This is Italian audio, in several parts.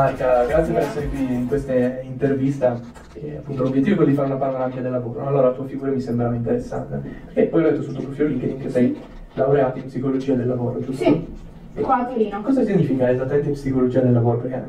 Marca, grazie per essere qui in questa intervista. E, appunto, l'obiettivo è quello di fare una panoramica del lavoro. Allora la tua figura mi sembrava interessante. E poi ho letto sul tuo profilo LinkedIn che sei laureato in psicologia del lavoro, giusto? Sì, qua a Torino. Cosa significa esattamente psicologia del lavoro? Perché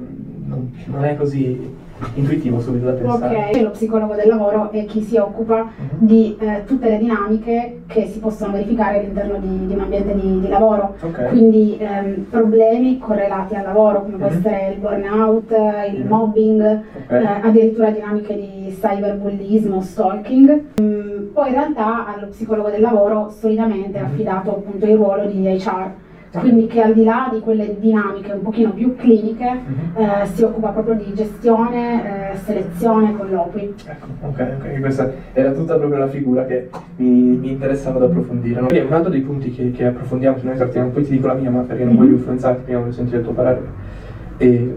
non, non è così intuitivo subito da pensare. Ok, lo psicologo del lavoro è chi si occupa Mhm. di eh, tutte le dinamiche che si possono verificare all'interno di, di un ambiente di, di lavoro. Ok. Quindi ehm, problemi correlati al lavoro, come può Mhm. essere il burnout, eh, il Mhm. mobbing, Ok. eh, addirittura dinamiche di cyberbullismo, stalking. Mm, poi in realtà allo psicologo del lavoro solitamente è affidato appunto il ruolo di HR, quindi che al di là di quelle dinamiche un pochino più cliniche Mhm. eh, si occupa proprio di gestione, eh, selezione, colloqui. Ecco, ok, ok, questa era tutta proprio la figura che mi, mi interessava ad approfondire. no? Un altro dei punti che, che approfondiamo, se noi esattiamo, poi ti dico la mia, ma perché non Mhm. voglio influenzarti, prima voglio sentire il tuo parere. E,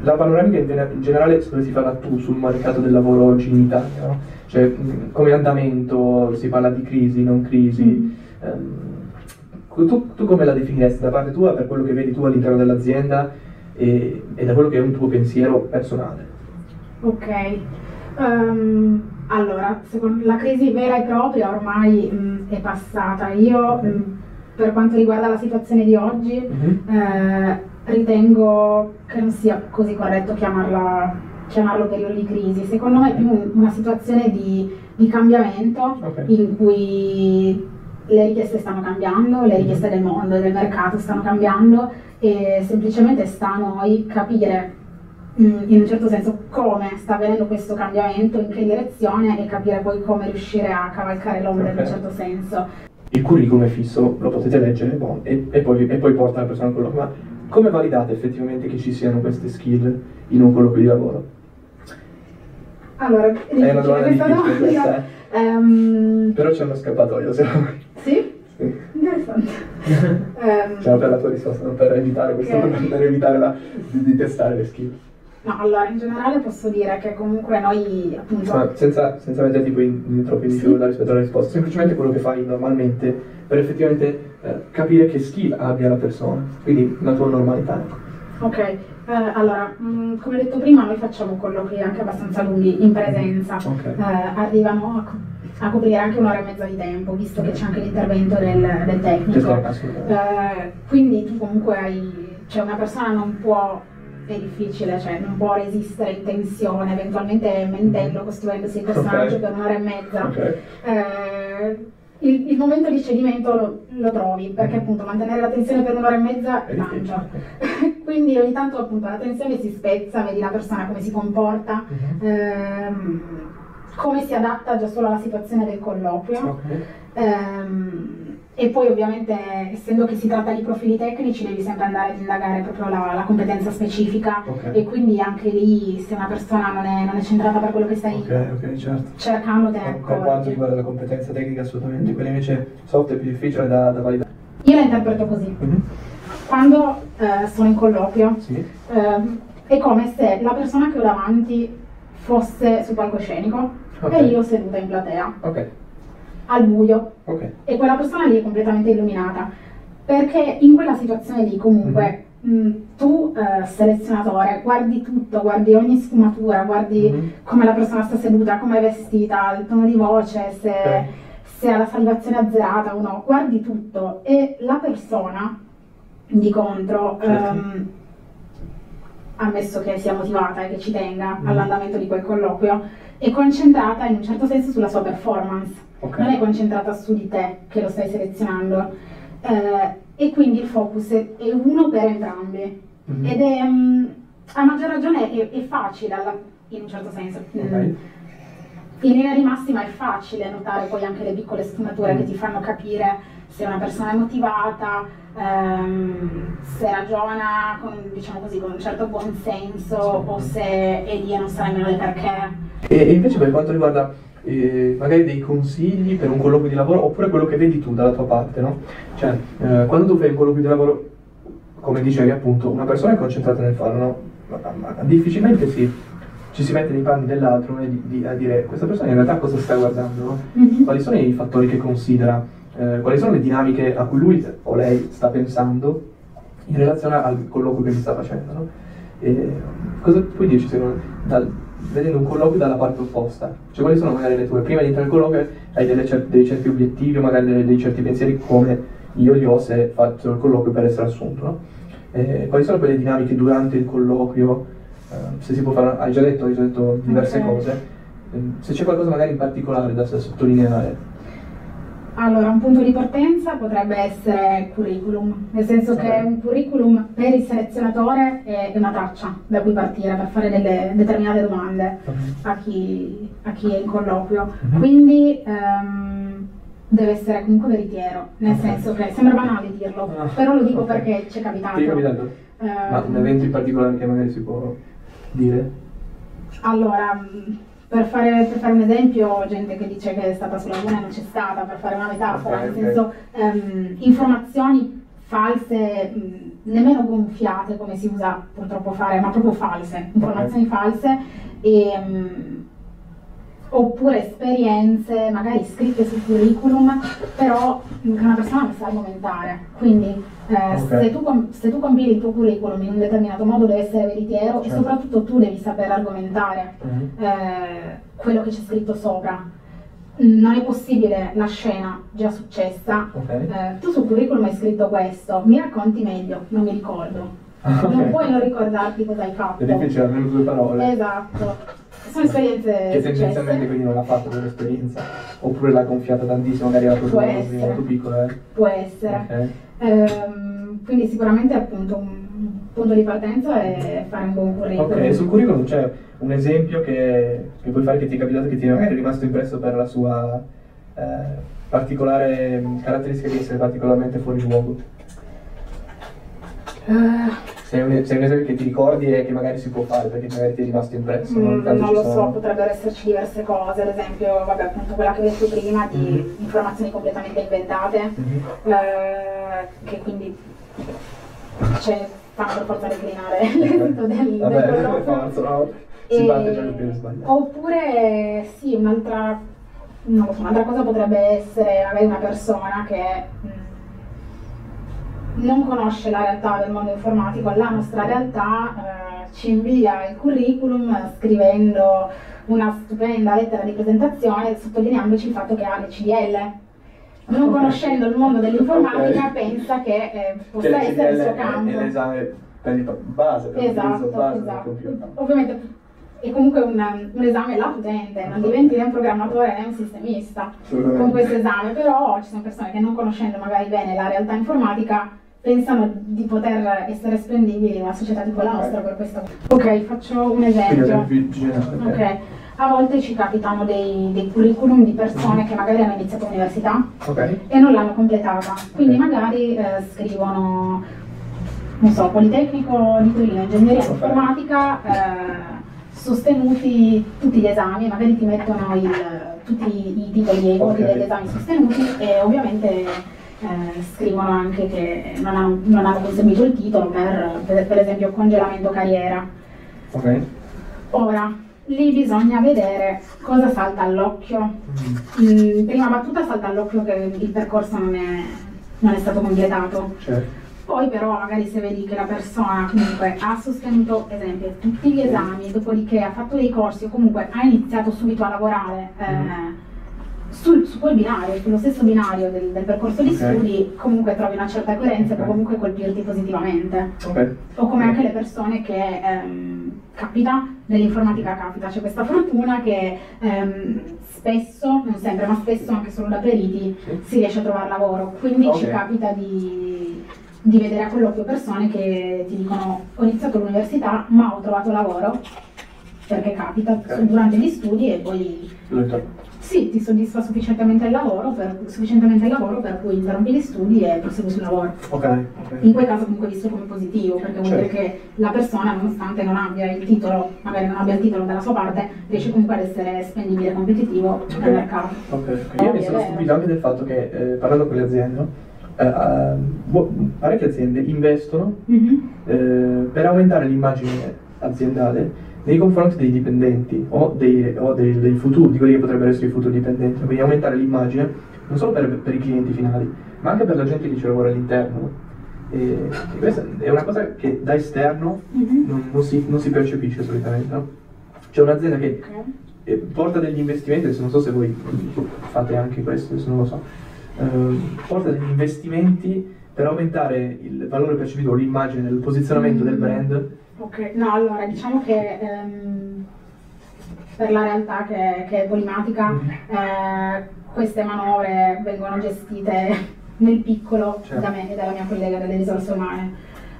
la panoramica in, gene- in generale dovresti farla tu sul mercato del lavoro oggi in Italia, no? Cioè, come andamento si parla di crisi, non crisi. Mm. ehm, tu, tu come la definiresti da parte tua per quello che vedi tu all'interno dell'azienda e, e da quello che è un tuo pensiero personale? Ok, Ehm, allora, secondo- la crisi vera e propria ormai mh, è passata. Io, mh, per quanto riguarda la situazione di oggi, Mhm. eh, ritengo che non sia così corretto chiamarla, chiamarlo periodo di crisi. Secondo me è più un- una situazione di, di cambiamento Ok. in cui le richieste stanno cambiando, le richieste del mondo del mercato stanno cambiando e semplicemente sta a noi capire mm, in un certo senso come sta avvenendo questo cambiamento, in che direzione e capire poi come riuscire a cavalcare l'onda in un certo senso. il curriculum è fisso, lo potete leggere boh, e, e poi, e poi porta la persona a colloquio. Ma come validate effettivamente che ci siano queste skill in un colloquio di lavoro? Allora, è una domanda difficile questa, Ehm, Però c'è uno scappatoio, se vuoi. sì? Sì. Interessante. Ehm, Cioè, per la tua risposta, non per evitare questo, Ok. per evitare la- di, di testare le skill. no, allora, in generale posso dire che comunque noi, appunto, Ma senza, senza metterti poi in, in troppo in Sì. difficoltà rispetto alla risposta, semplicemente quello che fai normalmente per effettivamente eh, capire che skill abbia la persona, quindi la tua normalità. ecco. Ok, allora, mh, come detto prima, noi facciamo colloqui anche abbastanza lunghi in presenza. Ok. Eh, arrivano a, a coprire anche un'ora e mezza di tempo, visto che c'è anche l'intervento del, del tecnico. Eh, quindi tu comunque hai, cioè una persona non può, è difficile, cioè non può resistere in tensione, eventualmente mentendo, costruendosi il personaggio Ok. per un'ora e mezza. Ok. Eh, il, il momento di cedimento lo, lo trovi, perché appunto mantenere la tensione per un'ora e mezza È difficile. Quindi ogni tanto appunto la tensione si spezza, vedi la persona come si comporta, Mhm. ehm, come si adatta già solo alla situazione del colloquio. Ok. Ehm, e poi ovviamente essendo che si tratta di profili tecnici devi sempre andare ad indagare proprio la, la competenza specifica Ok. e quindi anche lì se una persona non è, non è centrata per quello che stai Ok, ok, certo. cercando te Per per quanto riguarda la competenza tecnica, assolutamente, quella invece soft è più difficile da, da validare. Io la interpreto così. Mhm. Quando eh, sono in colloquio Sì. ehm, è come se la persona che ho davanti fosse sul palcoscenico e io seduta in platea, Ok, al buio, ok. e quella persona lì è completamente illuminata. Perché in quella situazione lì comunque Mhm. mh, tu eh, selezionatore guardi tutto, guardi ogni sfumatura, guardi Mhm. come la persona sta seduta, come è vestita, il tono di voce, se, Ok. se ha la salivazione azzerata o no, guardi tutto e la persona di contro, Certo. ehm, ammesso che sia motivata e che ci tenga Mhm. all'andamento di quel colloquio, è concentrata in un certo senso sulla sua performance Ok. non è concentrata su di te che lo stai selezionando Eh, e quindi il focus è, è uno per entrambi Mhm. ed è mm, a maggior ragione è, è facile alla- in un certo senso Mm. Ok. in linea di massima è facile notare poi anche le piccole sfumature Mm. che ti fanno capire se una persona è motivata ehm, se ragiona con, diciamo così, con un certo buonsenso o se è lì e non sa nemmeno il perché E, e invece per quanto riguarda eh, magari dei consigli per un colloquio di lavoro oppure quello che vedi tu dalla tua parte, no? Cioè, eh, quando tu fai un colloquio di lavoro, come dicevi appunto, una persona è concentrata nel farlo, no? Ma, ma- difficilmente si, ci si mette nei panni dell'altro e di- di- a dire questa persona in realtà cosa sta guardando, no? Mhm. Quali sono i fattori che considera? Eh, quali sono le dinamiche a cui lui o lei sta pensando in relazione al colloquio che mi sta facendo, no? E cosa puoi dirci secondo dal, vedendo un colloquio dalla parte opposta? Cioè quali sono magari le tue, prima di entrare al colloquio hai delle cer- dei certi obiettivi o magari dei, dei certi pensieri come io li ho se faccio il colloquio per essere assunto, no? E quali sono quelle dinamiche durante il colloquio? Eh, se si può fare, hai già detto, hai già detto diverse Ok. cose, Eh, se c'è qualcosa magari in particolare da sottolineare. Allora, un punto di partenza potrebbe essere il curriculum, nel senso che Ok. un curriculum per il selezionatore è una traccia da cui partire per fare delle determinate domande a chi, a chi è in colloquio. Mhm. Quindi ehm, deve essere comunque veritiero, nel Ok. senso che sembra banale dirlo, Ah, però lo dico ok. perché ci è capitato. Ti è capitato? Ehm, Ma un evento in particolare che magari si può dire? Allora, per fare, per fare un esempio, gente che dice che è stata sulla Luna e non c'è stata, per fare una metafora, Ok, nel ok. senso ehm, informazioni false, mh, nemmeno gonfiate come si usa purtroppo fare, ma proprio false, informazioni false e, mh, oppure esperienze magari scritte sul curriculum, però che una persona non sa argomentare. Quindi eh, Ok. se, tu, se tu compili il tuo curriculum in un determinato modo deve essere veritiero e Certo. soprattutto tu devi saper argomentare eh, quello che c'è scritto sopra. Non è possibile la scena già successa. Ok. eh, tu sul curriculum hai scritto questo, mi racconti meglio, non mi ricordo. Non Ok. puoi non ricordarti cosa hai fatto. È difficile, almeno due parole. Esatto. Sono esperienze Che tendenzialmente quindi non ha fatto quell'esperienza. Oppure l'ha gonfiata tantissimo, magari era proprio molto piccola. Eh. Può essere. Ok. Ehm, quindi sicuramente appunto un punto di partenza è fare un buon curriculum. Ok, sul curriculum c'è un esempio che, che puoi fare che ti è capitato, che ti è magari rimasto impresso per la sua eh, particolare caratteristica di essere particolarmente fuori luogo. Eh, Se è, un, se è un esempio che ti ricordi e che magari si può fare perché magari ti è rimasto impresso. Mm, non lo sono- so, potrebbero esserci diverse cose, ad esempio, vabbè, appunto quella che ho detto prima di Mhm. informazioni completamente inventate, Mhm. eh, che quindi cioè, fanno per forza declinare l'esito del, del Vabbè, per colloquio. forza, no? Si batte già piede sbagliato. Oppure sì, un'altra, non lo so, un'altra cosa potrebbe essere magari una persona che mh, non conosce la realtà del mondo informatico, la nostra realtà eh, ci invia il curriculum scrivendo una stupenda lettera di presentazione sottolineandoci il fatto che ha le CDL. Non conoscendo il mondo dell'informatica Ok. pensa che eh, possa Cioè, essere il suo campo. È l'esame per il base, per Esatto, base esatto. Ovviamente è comunque un, un esame lato utente, non diventi né un programmatore né un sistemista con questo esame, però ci sono persone che non conoscendo magari bene la realtà informatica pensano di poter essere spendibili in una società tipo la nostra per questo. Ok, faccio un esempio. Ok, a volte ci capitano dei, dei curriculum di persone che magari hanno iniziato l'università Ok. e non l'hanno completata. Quindi Ok. magari eh, scrivono, non so, Politecnico di Torino, Ingegneria Ok. Informatica, eh, sostenuti tutti gli esami, magari ti mettono il- tutti i titoli e i voti degli esami sostenuti e ovviamente eh, scrivono anche che non hanno, non hanno conseguito il titolo per, per, per esempio congelamento carriera. Ok. Ora, lì bisogna vedere cosa salta all'occhio. Mm, In prima battuta salta all'occhio che il percorso non è, non è stato completato. certo. Poi però magari se vedi che la persona comunque ha sostenuto, per esempio, tutti gli esami, dopodiché ha fatto dei corsi o comunque ha iniziato subito a lavorare eh, sul- su quel binario, sullo stesso binario del, del percorso di Ok. studi, comunque trovi una certa coerenza e può Ok. comunque colpirti positivamente. Ok. O come anche le persone che ehm, capita, nell'informatica capita, c'è questa fortuna che ehm, spesso, non sempre, ma spesso anche solo da periti, si riesce a trovare lavoro. Quindi ci capita di, di vedere a colloquio persone che ti dicono ho iniziato l'università ma ho trovato lavoro, perché capita durante gli studi e poi. Sì, ti soddisfa sufficientemente il lavoro per, sufficientemente il lavoro per cui interrompi gli studi e prosegui sul lavoro. Ok. ok. In quel caso comunque visto come positivo, perché vuol dire Certo. che la persona, nonostante non abbia il titolo, magari non abbia il titolo dalla sua parte, riesce comunque ad essere spendibile e competitivo Ok. nel mercato. Io mi sono vero. stupito anche del fatto che, eh, parlando con le aziende? Eh, eh, bo- parecchie aziende investono Mhm. eh, per aumentare l'immagine aziendale nei confronti dei dipendenti o, dei, o dei, dei futuri, di quelli che potrebbero essere i futuri dipendenti, quindi aumentare l'immagine non solo per, per i clienti finali, ma anche per la gente che ci lavora all'interno. no? E, e questa è una cosa che da esterno Mhm. non, non si, non si percepisce solitamente. No? C'è un'azienda che eh, porta degli investimenti, adesso non so se voi fate anche questo, adesso non lo so, ehm, porta degli investimenti per aumentare il valore percepito, l'immagine, il posizionamento del Mm. brand. Ok, no, allora diciamo che ehm, per la realtà che, che è polimatica, Mhm. eh, queste manovre vengono gestite nel piccolo Certo. da me e dalla mia collega delle risorse umane.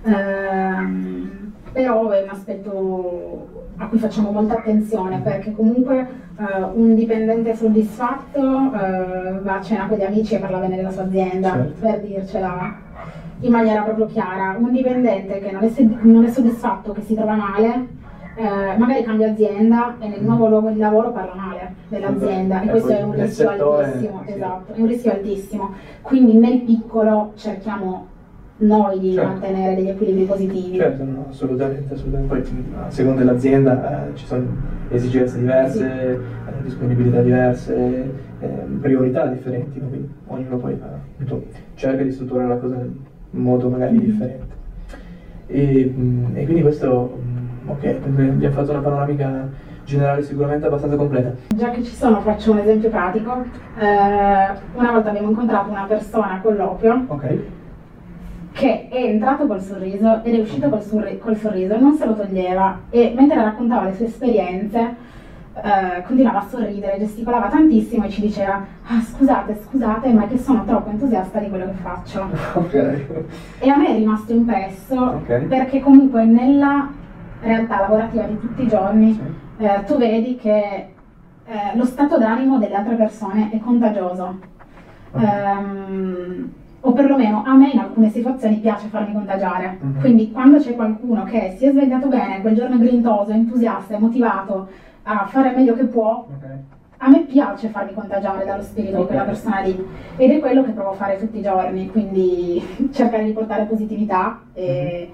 Ehm, però è un aspetto a cui facciamo molta attenzione perché comunque eh, un dipendente soddisfatto eh, va a cena con gli amici e parla bene della sua azienda, Certo. per dircela in maniera proprio chiara. Un dipendente che non è, non è soddisfatto, che si trova male, eh, magari cambia azienda e nel nuovo luogo di lavoro parla male dell'azienda e E questo è un rischio settore, altissimo, sì. esatto, è un rischio altissimo. Quindi nel piccolo cerchiamo noi di Certo. mantenere degli equilibri positivi. Certo, no, assolutamente, assolutamente. Poi a seconda dell'azienda eh, ci sono esigenze diverse, eh, disponibilità diverse, eh, priorità differenti, quindi ognuno poi eh, appunto, cerca di strutturare la cosa in modo magari differente. E, mm, e quindi questo, mm, ok, abbiamo fatto una panoramica generale sicuramente abbastanza completa. Già che ci sono, faccio un esempio pratico. Eh, una volta abbiamo incontrato una persona a colloquio Ok, che è entrato col sorriso ed è uscito col, sorri- col sorriso, non se lo toglieva e mentre raccontava le sue esperienze eh, continuava a sorridere, gesticolava tantissimo e ci diceva ah, scusate, scusate, ma è che sono troppo entusiasta di quello che faccio. ok, E a me è rimasto impresso Ok. perché comunque nella realtà lavorativa di tutti i giorni Sì. eh, tu vedi che eh, lo stato d'animo delle altre persone è contagioso. Ok. Ehm, o perlomeno a me in alcune situazioni piace farmi contagiare. Mhm. Quindi quando c'è qualcuno che si è svegliato bene, quel giorno è grintoso, entusiasta, è motivato a fare il meglio che può, ok. a me piace farmi contagiare dallo spirito di Ok. quella persona lì ed è quello che provo a fare tutti i giorni, quindi cercare di portare positività e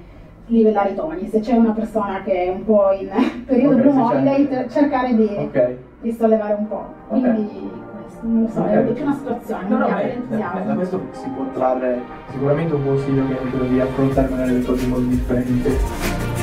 livellare i toni. Se c'è una persona che è un po' in periodo Ok, Blue Holiday, cercare di, Ok. di sollevare un po'. Quindi non lo so, Ok. è più una situazione, No, no, da, da questo si può trarre sicuramente un consiglio che è quello di affrontare magari le cose in modo differente